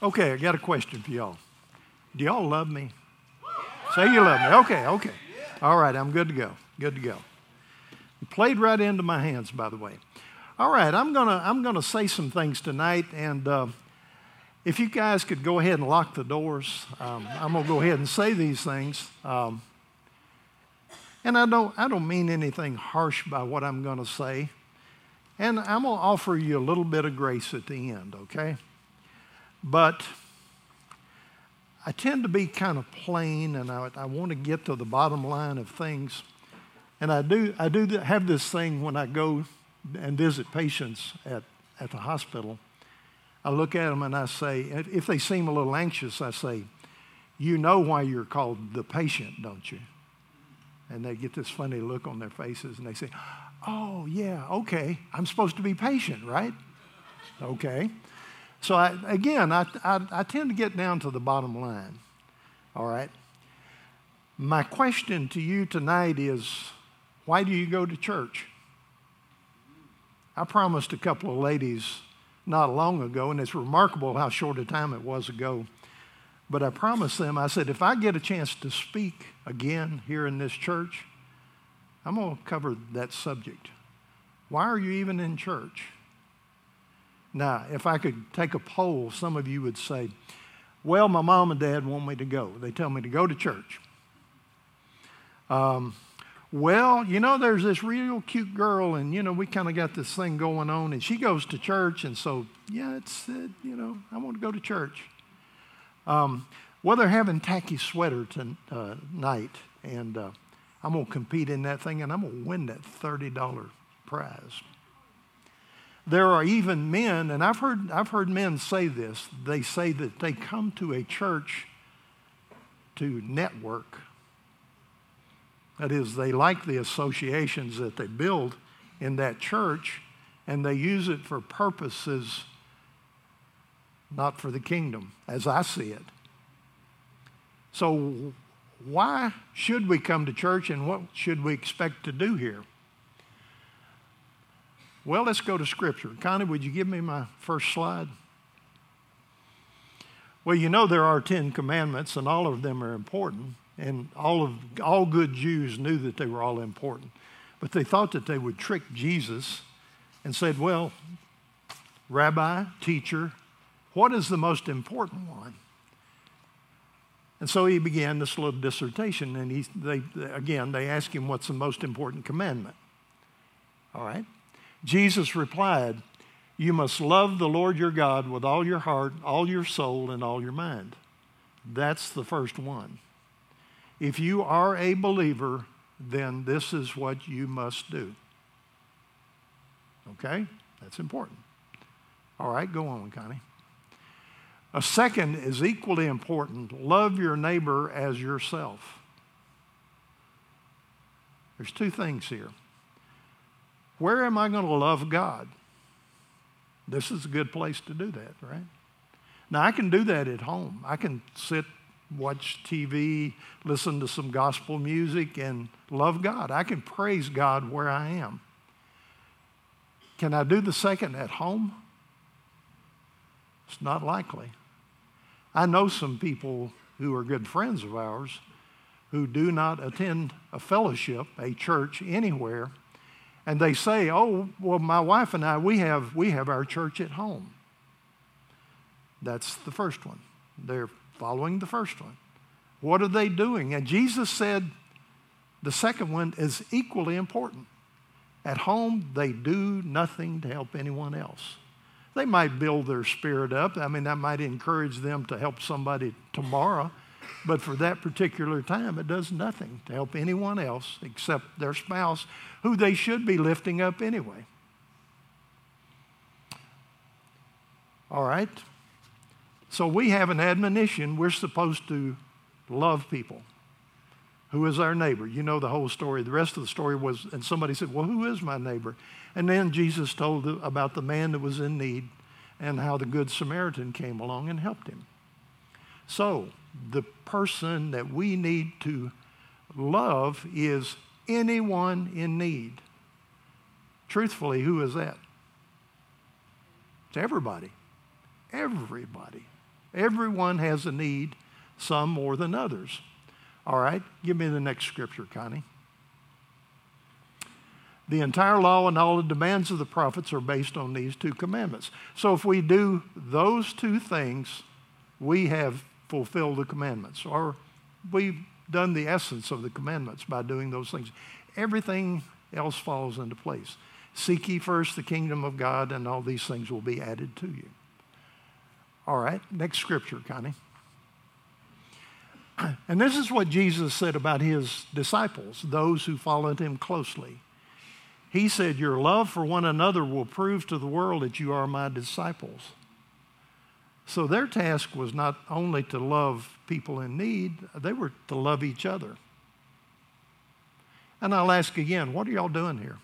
Okay, I got a question for y'all. Do y'all love me? Say you love me. Okay, okay. All right, I'm good to go. Good to go. You played right into my hands, by the way. All right, I'm gonna I'm gonna say some things tonight, and uh, if you guys could go ahead and lock the doors, um, I'm gonna go ahead and say these things. Um, and I don't I don't mean anything harsh by what I'm gonna say, and I'm gonna offer you a little bit of grace at the end, okay? But I tend to be kind of plain, and I, I want to get to the bottom line of things. And I do, I do have this thing when I go and visit patients at, at the hospital. I look at them and I say, if they seem a little anxious, I say, You know why you're called the patient, don't you? And they get this funny look on their faces and they say, Oh, yeah, okay. I'm supposed to be patient, right? Okay. So, I, again, I, I, I tend to get down to the bottom line. All right? My question to you tonight is why do you go to church? I promised a couple of ladies not long ago, and it's remarkable how short a time it was ago. But I promised them, I said, if I get a chance to speak again here in this church, I'm going to cover that subject. Why are you even in church? Now, if I could take a poll, some of you would say, Well, my mom and dad want me to go. They tell me to go to church. Um, well, you know, there's this real cute girl, and, you know, we kind of got this thing going on, and she goes to church, and so, yeah, it's, uh, you know, I want to go to church. Um, well, they're having tacky sweater tonight, uh, and uh, I'm going to compete in that thing, and I'm going to win that $30 prize. There are even men, and I've heard, I've heard men say this, they say that they come to a church to network. That is, they like the associations that they build in that church, and they use it for purposes not for the kingdom, as I see it. So, why should we come to church and what should we expect to do here? Well, let's go to Scripture. Connie, would you give me my first slide? Well, you know there are Ten Commandments, and all of them are important. And all, of, all good Jews knew that they were all important. But they thought that they would trick Jesus and said, Well, Rabbi, teacher, what is the most important one? And so he began this little dissertation, and he, they, again, they asked him, What's the most important commandment? All right. Jesus replied, You must love the Lord your God with all your heart, all your soul, and all your mind. That's the first one. If you are a believer, then this is what you must do. Okay? That's important. All right, go on, Connie. A second is equally important love your neighbor as yourself. There's two things here. Where am I going to love God? This is a good place to do that, right? Now, I can do that at home. I can sit, watch TV, listen to some gospel music, and love God. I can praise God where I am. Can I do the second at home? It's not likely. I know some people who are good friends of ours who do not attend a fellowship, a church anywhere, and they say, "Oh, well, my wife and I, we have we have our church at home." That's the first one. They're following the first one. What are they doing? And Jesus said the second one is equally important. At home, they do nothing to help anyone else. They might build their spirit up. I mean, that might encourage them to help somebody tomorrow. But for that particular time, it does nothing to help anyone else except their spouse, who they should be lifting up anyway. All right? So we have an admonition. We're supposed to love people. Who is our neighbor? You know the whole story. The rest of the story was, and somebody said, Well, who is my neighbor? And then Jesus told about the man that was in need and how the Good Samaritan came along and helped him. So, the person that we need to love is anyone in need. Truthfully, who is that? It's everybody. Everybody. Everyone has a need, some more than others. All right, give me the next scripture, Connie. The entire law and all the demands of the prophets are based on these two commandments. So if we do those two things, we have fulfilled the commandments, or we've done the essence of the commandments by doing those things. Everything else falls into place. Seek ye first the kingdom of God, and all these things will be added to you. All right, next scripture, Connie. And this is what Jesus said about his disciples, those who followed him closely. He said, Your love for one another will prove to the world that you are my disciples. So their task was not only to love people in need, they were to love each other. And I'll ask again, what are y'all doing here?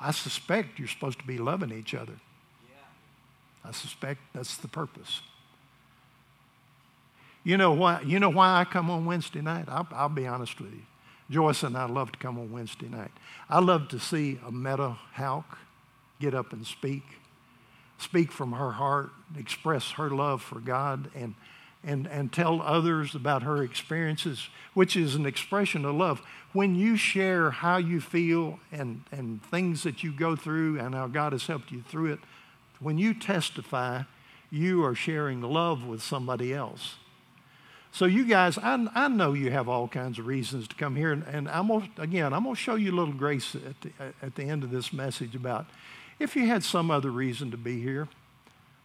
I suspect you're supposed to be loving each other. I suspect that's the purpose. You know why? You know why I come on Wednesday night? I'll, I'll be honest with you. Joyce and I love to come on Wednesday night. I love to see a Meta Houck get up and speak, speak from her heart, express her love for God, and and, and tell others about her experiences, which is an expression of love. When you share how you feel and, and things that you go through and how God has helped you through it, when you testify, you are sharing love with somebody else. So, you guys, I, I know you have all kinds of reasons to come here. And, and I'm gonna, again, I'm going to show you a little grace at the, at the end of this message about if you had some other reason to be here,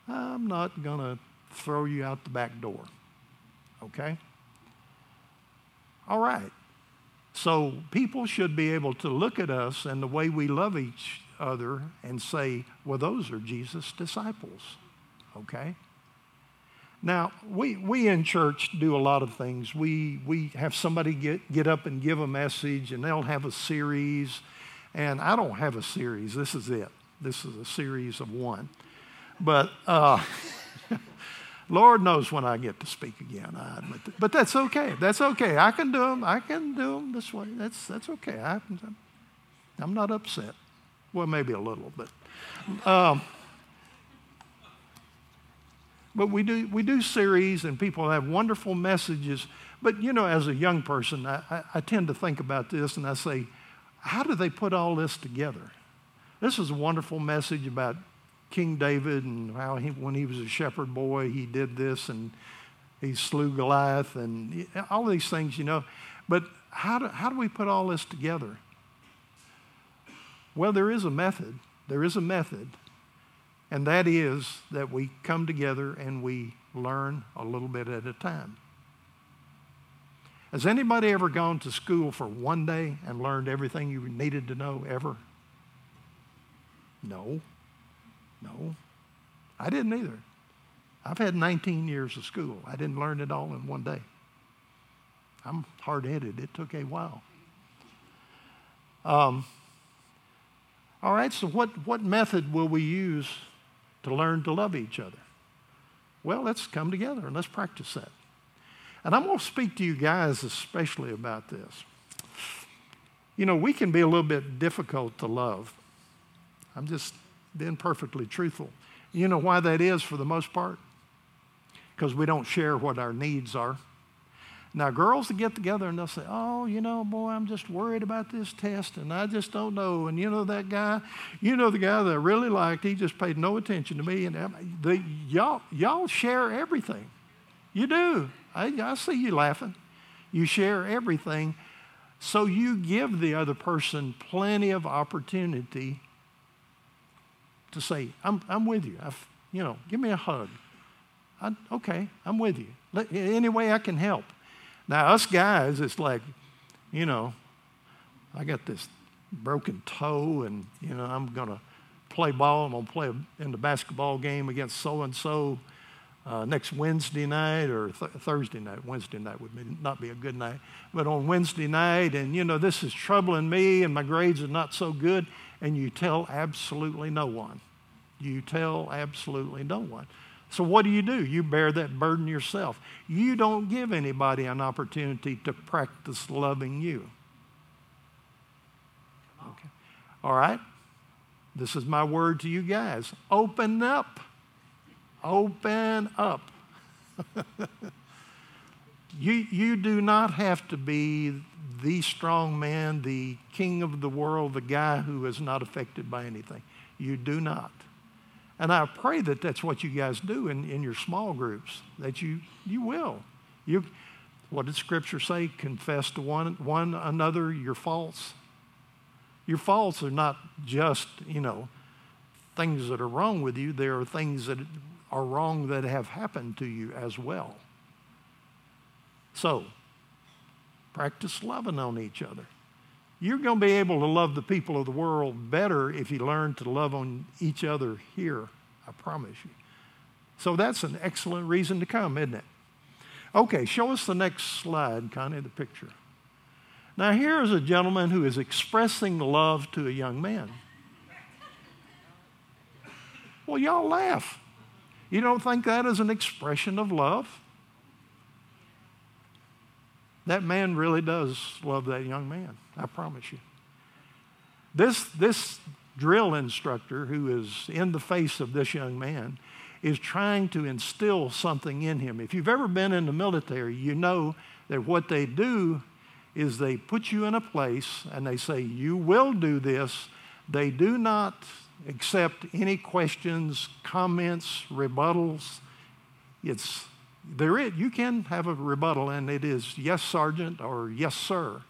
I'm not going to throw you out the back door. Okay? All right. So, people should be able to look at us and the way we love each other and say, well, those are Jesus' disciples. Okay? Now, we, we in church do a lot of things. We, we have somebody get, get up and give a message, and they'll have a series. And I don't have a series. This is it. This is a series of one. But uh, Lord knows when I get to speak again. I admit that. But that's okay. That's okay. I can do them. I can do them this way. That's, that's okay. I, I'm not upset. Well, maybe a little, but. Um, but we do, we do series and people have wonderful messages. But, you know, as a young person, I, I, I tend to think about this and I say, how do they put all this together? This is a wonderful message about King David and how he, when he was a shepherd boy, he did this and he slew Goliath and all these things, you know. But how do, how do we put all this together? Well, there is a method. There is a method. And that is that we come together and we learn a little bit at a time. Has anybody ever gone to school for one day and learned everything you needed to know ever? No. No. I didn't either. I've had 19 years of school. I didn't learn it all in one day. I'm hard headed. It took a while. Um, all right, so what, what method will we use to learn to love each other? Well, let's come together and let's practice that. And I'm going to speak to you guys especially about this. You know, we can be a little bit difficult to love. I'm just being perfectly truthful. You know why that is for the most part? Because we don't share what our needs are. Now, girls will get together and they'll say, Oh, you know, boy, I'm just worried about this test and I just don't know. And you know that guy, you know the guy that I really liked, he just paid no attention to me. And the, y'all, y'all share everything. You do. I, I see you laughing. You share everything. So you give the other person plenty of opportunity to say, I'm, I'm with you. I've, you know, give me a hug. I, okay, I'm with you. Let, any way I can help. Now, us guys, it's like, you know, I got this broken toe and, you know, I'm going to play ball. I'm going to play in the basketball game against so and so next Wednesday night or th- Thursday night. Wednesday night would be, not be a good night, but on Wednesday night, and you know, this is troubling me and my grades are not so good, and you tell absolutely no one. You tell absolutely no one. So, what do you do? You bear that burden yourself. You don't give anybody an opportunity to practice loving you. Okay. All right? This is my word to you guys. Open up. Open up. you, you do not have to be the strong man, the king of the world, the guy who is not affected by anything. You do not. And I pray that that's what you guys do in, in your small groups, that you, you will. You, what did Scripture say? Confess to one, one another your faults. Your faults are not just, you know, things that are wrong with you, there are things that are wrong that have happened to you as well. So, practice loving on each other. You're going to be able to love the people of the world better if you learn to love on each other here, I promise you. So that's an excellent reason to come, isn't it? Okay, show us the next slide, Connie, the picture. Now, here is a gentleman who is expressing love to a young man. Well, y'all laugh. You don't think that is an expression of love? That man really does love that young man, I promise you. This, this drill instructor who is in the face of this young man is trying to instill something in him. If you've ever been in the military, you know that what they do is they put you in a place and they say, You will do this. They do not accept any questions, comments, rebuttals. It's there is, you can have a rebuttal, and it is yes, Sergeant, or yes, sir.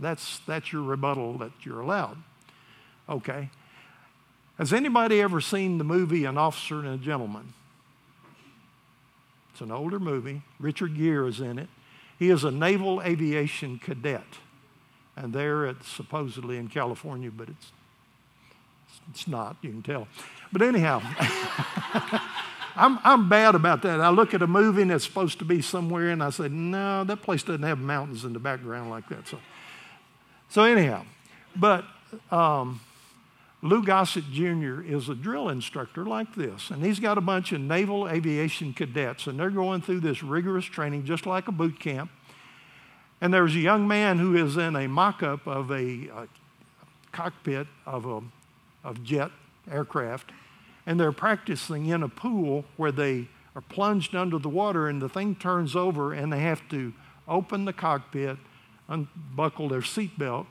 That's, that's your rebuttal that you're allowed. Okay. Has anybody ever seen the movie An Officer and a Gentleman? It's an older movie. Richard Gere is in it. He is a naval aviation cadet. And there it's supposedly in California, but it's, it's not, you can tell. But anyhow. I'm, I'm bad about that. I look at a movie and it's supposed to be somewhere, and I say, no, that place doesn't have mountains in the background like that. So, so anyhow, but um, Lou Gossett Jr. is a drill instructor like this, and he's got a bunch of naval aviation cadets, and they're going through this rigorous training just like a boot camp. And there's a young man who is in a mock up of a, a cockpit of a of jet aircraft and they're practicing in a pool where they are plunged under the water and the thing turns over and they have to open the cockpit, unbuckle their seatbelt,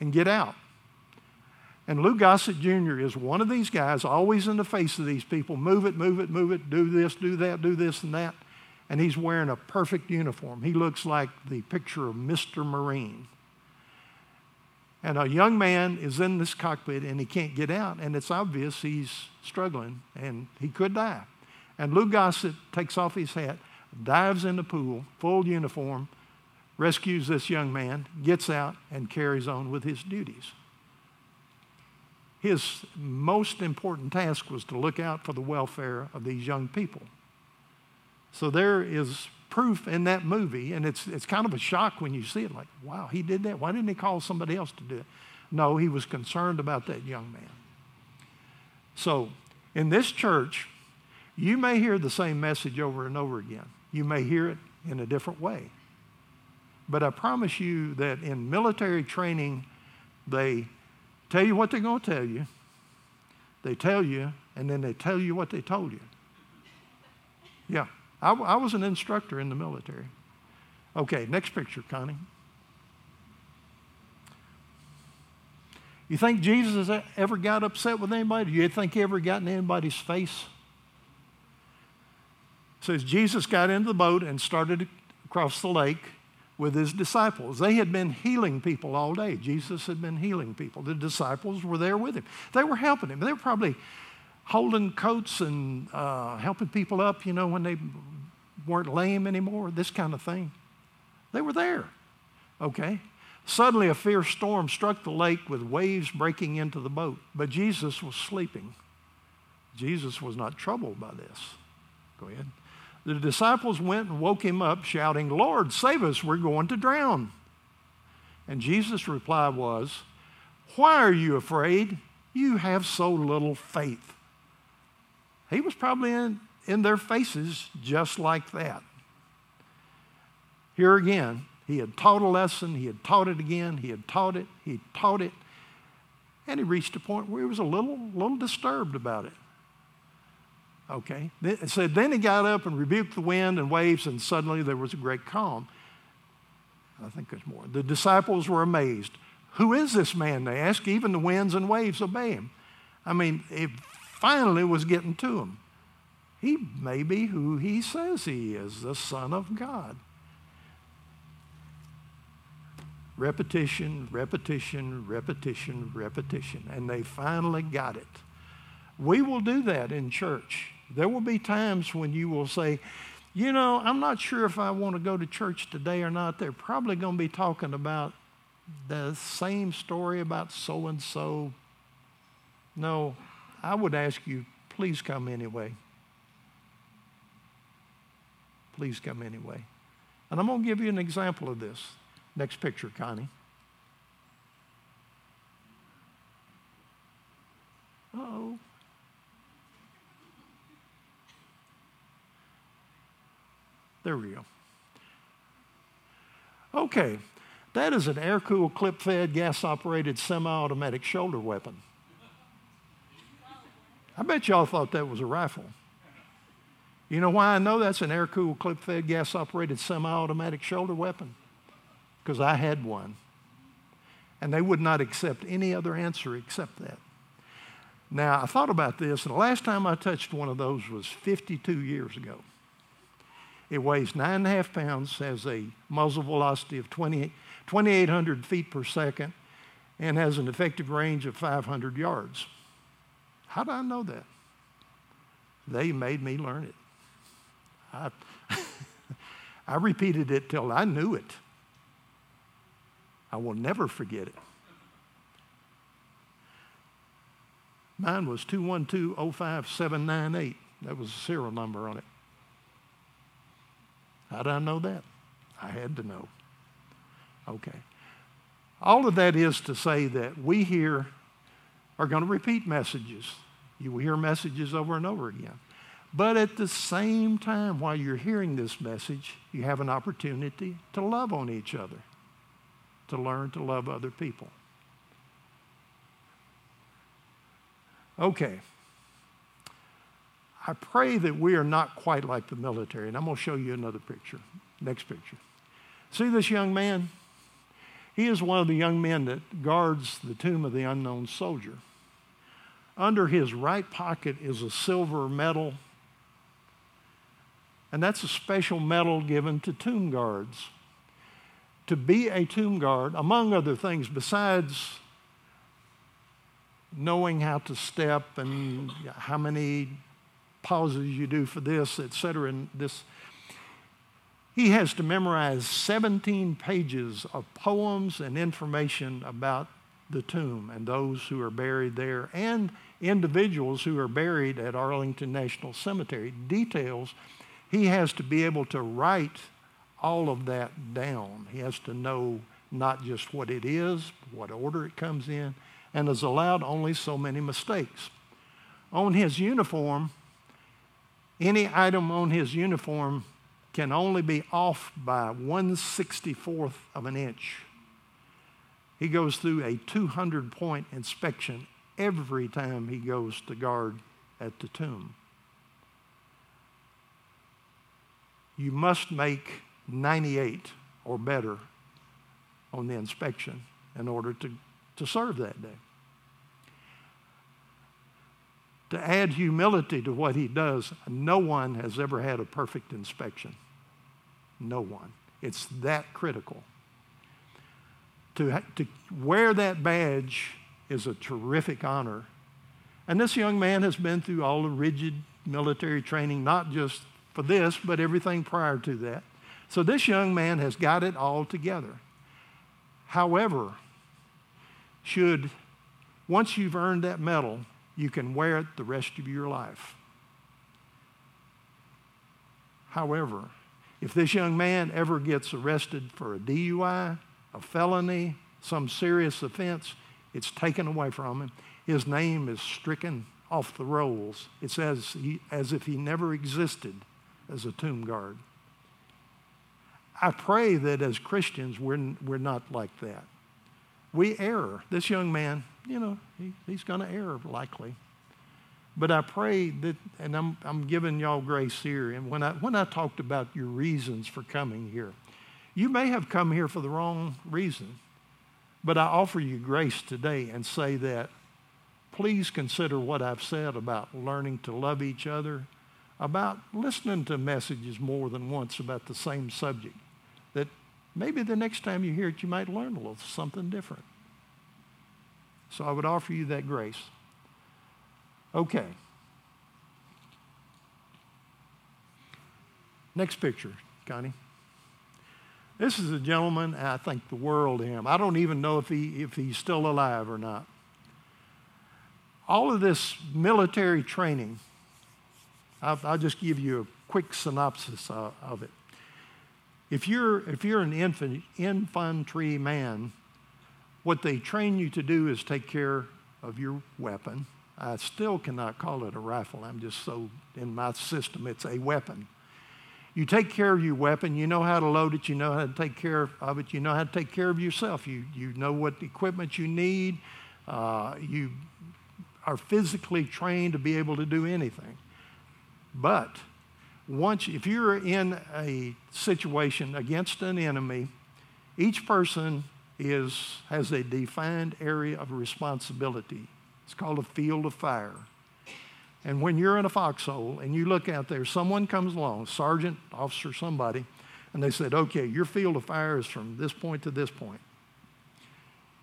and get out. And Lou Gossett Jr. is one of these guys, always in the face of these people move it, move it, move it, do this, do that, do this, and that. And he's wearing a perfect uniform. He looks like the picture of Mr. Marine. And a young man is in this cockpit and he can't get out, and it's obvious he's struggling and he could die. And Lou Gossett takes off his hat, dives in the pool, full uniform, rescues this young man, gets out, and carries on with his duties. His most important task was to look out for the welfare of these young people. So there is proof in that movie, and it's, it's kind of a shock when you see it like, wow, he did that. Why didn't he call somebody else to do it? No, he was concerned about that young man. So, in this church, you may hear the same message over and over again. You may hear it in a different way. But I promise you that in military training, they tell you what they're going to tell you, they tell you, and then they tell you what they told you. Yeah. I, I was an instructor in the military. Okay, next picture, Connie. You think Jesus ever got upset with anybody? Do you think he ever got in anybody's face? It says Jesus got into the boat and started across the lake with his disciples. They had been healing people all day. Jesus had been healing people. The disciples were there with him. They were helping him. They were probably holding coats and uh, helping people up, you know, when they weren't lame anymore, this kind of thing. They were there. Okay? Suddenly, a fierce storm struck the lake with waves breaking into the boat, but Jesus was sleeping. Jesus was not troubled by this. Go ahead. The disciples went and woke him up, shouting, Lord, save us, we're going to drown. And Jesus' reply was, Why are you afraid? You have so little faith. He was probably in, in their faces just like that. Here again, he had taught a lesson, he had taught it again, he had taught it, he taught it. And he reached a point where he was a little, little disturbed about it. Okay. It said, then he got up and rebuked the wind and waves, and suddenly there was a great calm. I think there's more. The disciples were amazed. Who is this man? They asked. Even the winds and waves obey him. I mean, it finally was getting to him. He may be who he says he is, the Son of God. Repetition, repetition, repetition, repetition. And they finally got it. We will do that in church. There will be times when you will say, you know, I'm not sure if I want to go to church today or not. They're probably going to be talking about the same story about so and so. No, I would ask you, please come anyway. Please come anyway. And I'm going to give you an example of this. Next picture, Connie. oh. There we go. Okay, that is an air cooled, clip fed, gas operated semi automatic shoulder weapon. I bet y'all thought that was a rifle. You know why I know that's an air cooled, clip fed, gas operated semi automatic shoulder weapon? Because I had one. And they would not accept any other answer except that. Now, I thought about this, and the last time I touched one of those was 52 years ago. It weighs nine and a half pounds, has a muzzle velocity of 20, 2,800 feet per second, and has an effective range of 500 yards. How do I know that? They made me learn it. I, I repeated it till I knew it. I will never forget it. Mine was 212-05798. That was the serial number on it. How did I know that? I had to know. Okay. All of that is to say that we here are going to repeat messages. You will hear messages over and over again. But at the same time, while you're hearing this message, you have an opportunity to love on each other, to learn to love other people. Okay. I pray that we are not quite like the military. And I'm going to show you another picture. Next picture. See this young man? He is one of the young men that guards the tomb of the unknown soldier. Under his right pocket is a silver medal, and that's a special medal given to tomb guards. To be a tomb guard, among other things, besides knowing how to step and how many pauses you do for this, etc. And this, he has to memorize 17 pages of poems and information about the tomb and those who are buried there and individuals who are buried at Arlington National Cemetery. Details. He has to be able to write all of that down. He has to know not just what it is, what order it comes in, and is allowed only so many mistakes. On his uniform, any item on his uniform can only be off by 1 64th of an inch. He goes through a 200 point inspection every time he goes to guard at the tomb. You must make 98 or better on the inspection in order to, to serve that day to add humility to what he does, no one has ever had a perfect inspection. No one. It's that critical. To, to wear that badge is a terrific honor. And this young man has been through all the rigid military training, not just for this, but everything prior to that. So this young man has got it all together. However, should, once you've earned that medal, you can wear it the rest of your life. However, if this young man ever gets arrested for a DUI, a felony, some serious offense, it's taken away from him. His name is stricken off the rolls. It's as, he, as if he never existed as a tomb guard. I pray that as Christians, we're, we're not like that. we err. This young man, you know, he, he's going to err likely. But I pray that, and I'm, I'm giving y'all grace here. And when I, when I talked about your reasons for coming here, you may have come here for the wrong reason. But I offer you grace today and say that please consider what I've said about learning to love each other, about listening to messages more than once about the same subject. That maybe the next time you hear it, you might learn a little something different. So I would offer you that grace. Okay. Next picture, Connie. This is a gentleman, I think the world of him. I don't even know if, he, if he's still alive or not. All of this military training, I'll, I'll just give you a quick synopsis uh, of it. If you're, if you're an infant, infantry man, what they train you to do is take care of your weapon. I still cannot call it a rifle. I'm just so, in my system, it's a weapon. You take care of your weapon. You know how to load it. You know how to take care of it. You know how to take care of yourself. You, you know what equipment you need. Uh, you are physically trained to be able to do anything. But once, if you're in a situation against an enemy, each person is, has a defined area of responsibility. It's called a field of fire. And when you're in a foxhole and you look out there, someone comes along, sergeant, officer, somebody, and they said, okay, your field of fire is from this point to this point.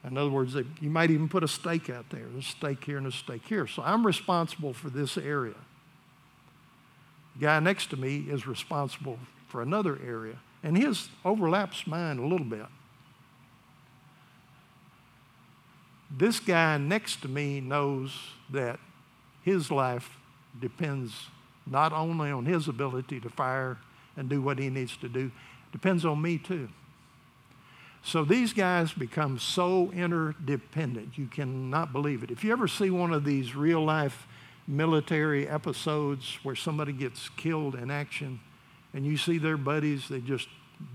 In other words, you might even put a stake out there, a stake here and a stake here. So I'm responsible for this area. The guy next to me is responsible for another area, and his overlaps mine a little bit. This guy next to me knows that his life depends not only on his ability to fire and do what he needs to do, depends on me too. So these guys become so interdependent. You cannot believe it. If you ever see one of these real life military episodes where somebody gets killed in action and you see their buddies, they just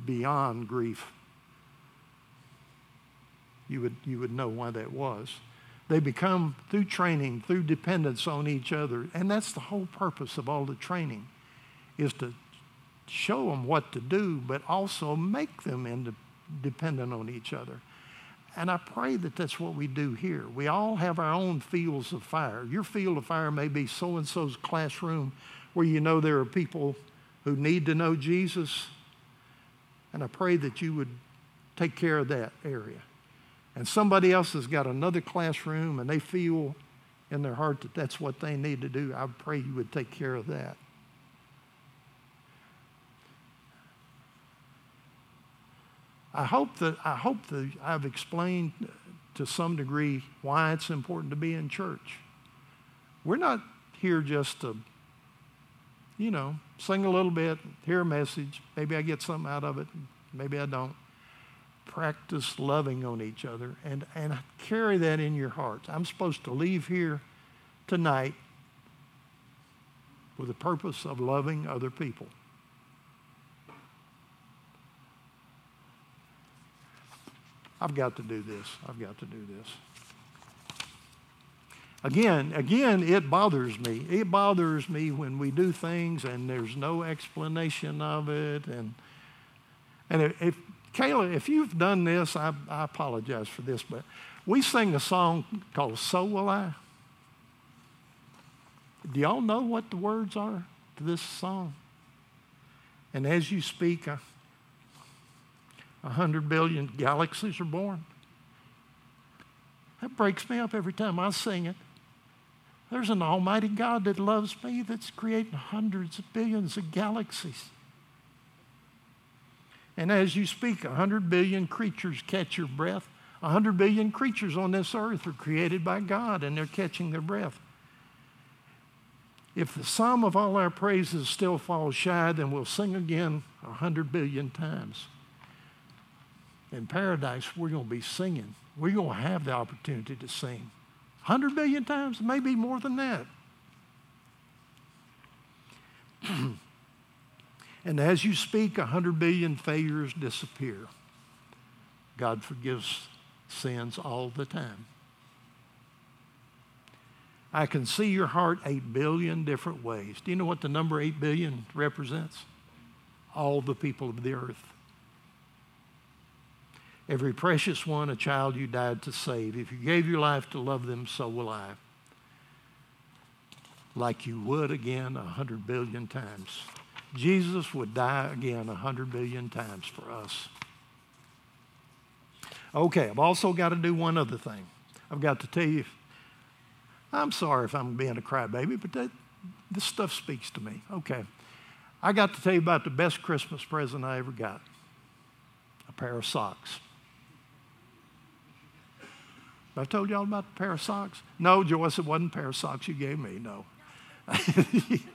beyond grief. You would, you would know why that was. They become, through training, through dependence on each other, and that's the whole purpose of all the training, is to show them what to do, but also make them independent on each other. And I pray that that's what we do here. We all have our own fields of fire. Your field of fire may be so and so's classroom where you know there are people who need to know Jesus. And I pray that you would take care of that area and somebody else has got another classroom and they feel in their heart that that's what they need to do, I pray you would take care of that. I hope that I hope that I've explained to some degree why it's important to be in church. We're not here just to, you know, sing a little bit, hear a message. Maybe I get something out of it, maybe I don't practice loving on each other and, and carry that in your hearts. I'm supposed to leave here tonight with the purpose of loving other people. I've got to do this. I've got to do this. Again, again, it bothers me. It bothers me when we do things and there's no explanation of it. And, and if, Kayla, if you've done this, I, I apologize for this, but we sing a song called So Will I. Do y'all know what the words are to this song? And as you speak, a, a hundred billion galaxies are born. That breaks me up every time I sing it. There's an almighty God that loves me that's creating hundreds of billions of galaxies. And as you speak, 100 billion creatures catch your breath. 100 billion creatures on this earth are created by God and they're catching their breath. If the sum of all our praises still falls shy, then we'll sing again 100 billion times. In paradise, we're going to be singing. We're going to have the opportunity to sing. 100 billion times, maybe more than that. And as you speak, a hundred billion failures disappear. God forgives sins all the time. I can see your heart 8 billion different ways. Do you know what the number 8 billion represents? All the people of the earth. Every precious one, a child you died to save. If you gave your life to love them, so will I. Like you would again a hundred billion times. Jesus would die again a hundred billion times for us. Okay, I've also got to do one other thing. I've got to tell you, I'm sorry if I'm being a crybaby, but that, this stuff speaks to me. Okay. I got to tell you about the best Christmas present I ever got a pair of socks. I've told y'all about the pair of socks? No, Joyce, it wasn't a pair of socks you gave me, no.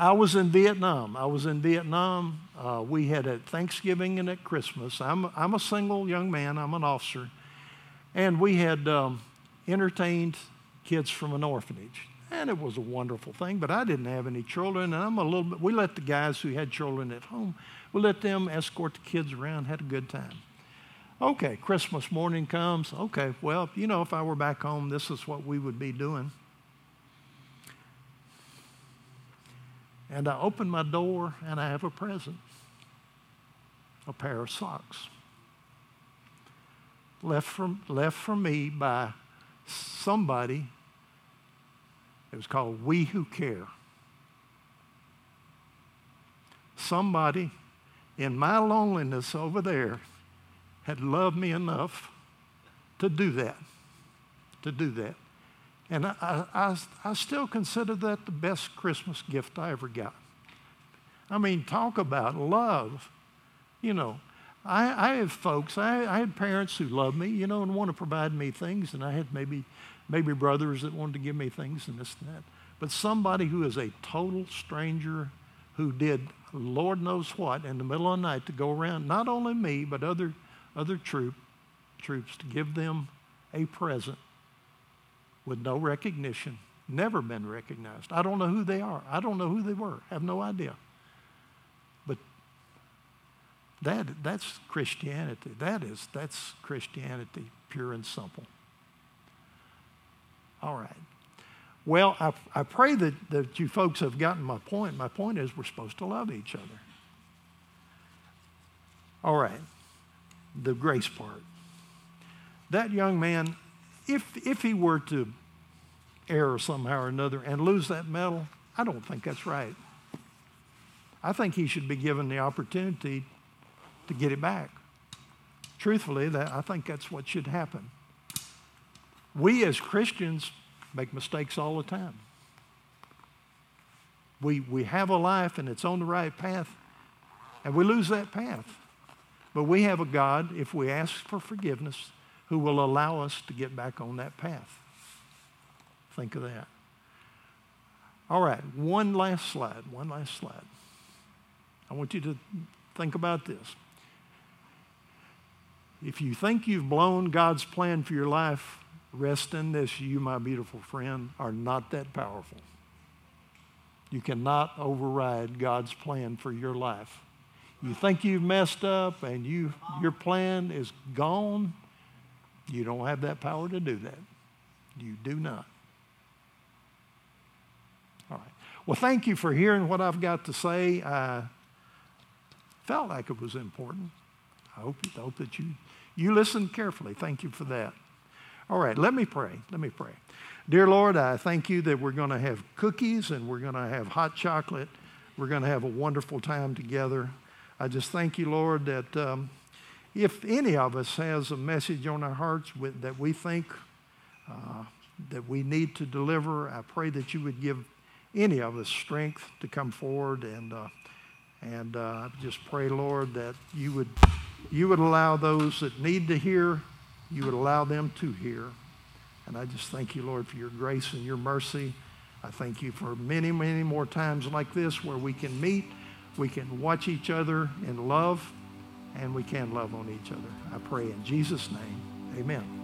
I was in Vietnam. I was in Vietnam. Uh, we had at Thanksgiving and at Christmas. I'm, I'm a single young man, I'm an officer. And we had um, entertained kids from an orphanage. And it was a wonderful thing, but I didn't have any children. And I'm a little bit, we let the guys who had children at home, we let them escort the kids around, had a good time. Okay, Christmas morning comes. Okay, well, you know, if I were back home, this is what we would be doing. And I open my door and I have a present a pair of socks. Left from, left from me by somebody. It was called We Who Care. Somebody in my loneliness over there had loved me enough to do that. To do that. And I, I, I still consider that the best Christmas gift I ever got. I mean, talk about love. You know, I, I have folks, I, I had parents who loved me, you know, and want to provide me things, and I had maybe, maybe brothers that wanted to give me things and this and that. But somebody who is a total stranger who did Lord knows what in the middle of the night to go around, not only me, but other, other troop, troops, to give them a present with no recognition, never been recognized. I don't know who they are. I don't know who they were. Have no idea. But that, that's Christianity. That is, that's Christianity, pure and simple. All right. Well, I, I pray that, that you folks have gotten my point. My point is we're supposed to love each other. All right. The grace part. That young man, if, if he were to err somehow or another and lose that medal, I don't think that's right. I think he should be given the opportunity to get it back. Truthfully, that, I think that's what should happen. We as Christians make mistakes all the time. We, we have a life and it's on the right path, and we lose that path. But we have a God, if we ask for forgiveness, who will allow us to get back on that path. Think of that. All right, one last slide, one last slide. I want you to think about this. If you think you've blown God's plan for your life, rest in this, you, my beautiful friend, are not that powerful. You cannot override God's plan for your life. You think you've messed up and you, your plan is gone, you don't have that power to do that. You do not. All right. Well, thank you for hearing what I've got to say. I felt like it was important. I hope, I hope that you, you listened carefully. Thank you for that. All right, let me pray. Let me pray. Dear Lord, I thank you that we're going to have cookies and we're going to have hot chocolate. We're going to have a wonderful time together. I just thank you, Lord, that um, if any of us has a message on our hearts with, that we think uh, that we need to deliver, I pray that you would give any of us strength to come forward and uh, and uh, just pray, Lord, that you would you would allow those that need to hear, you would allow them to hear. And I just thank you, Lord, for your grace and your mercy. I thank you for many, many more times like this where we can meet, we can watch each other in love, and we can love on each other. I pray in Jesus' name. Amen.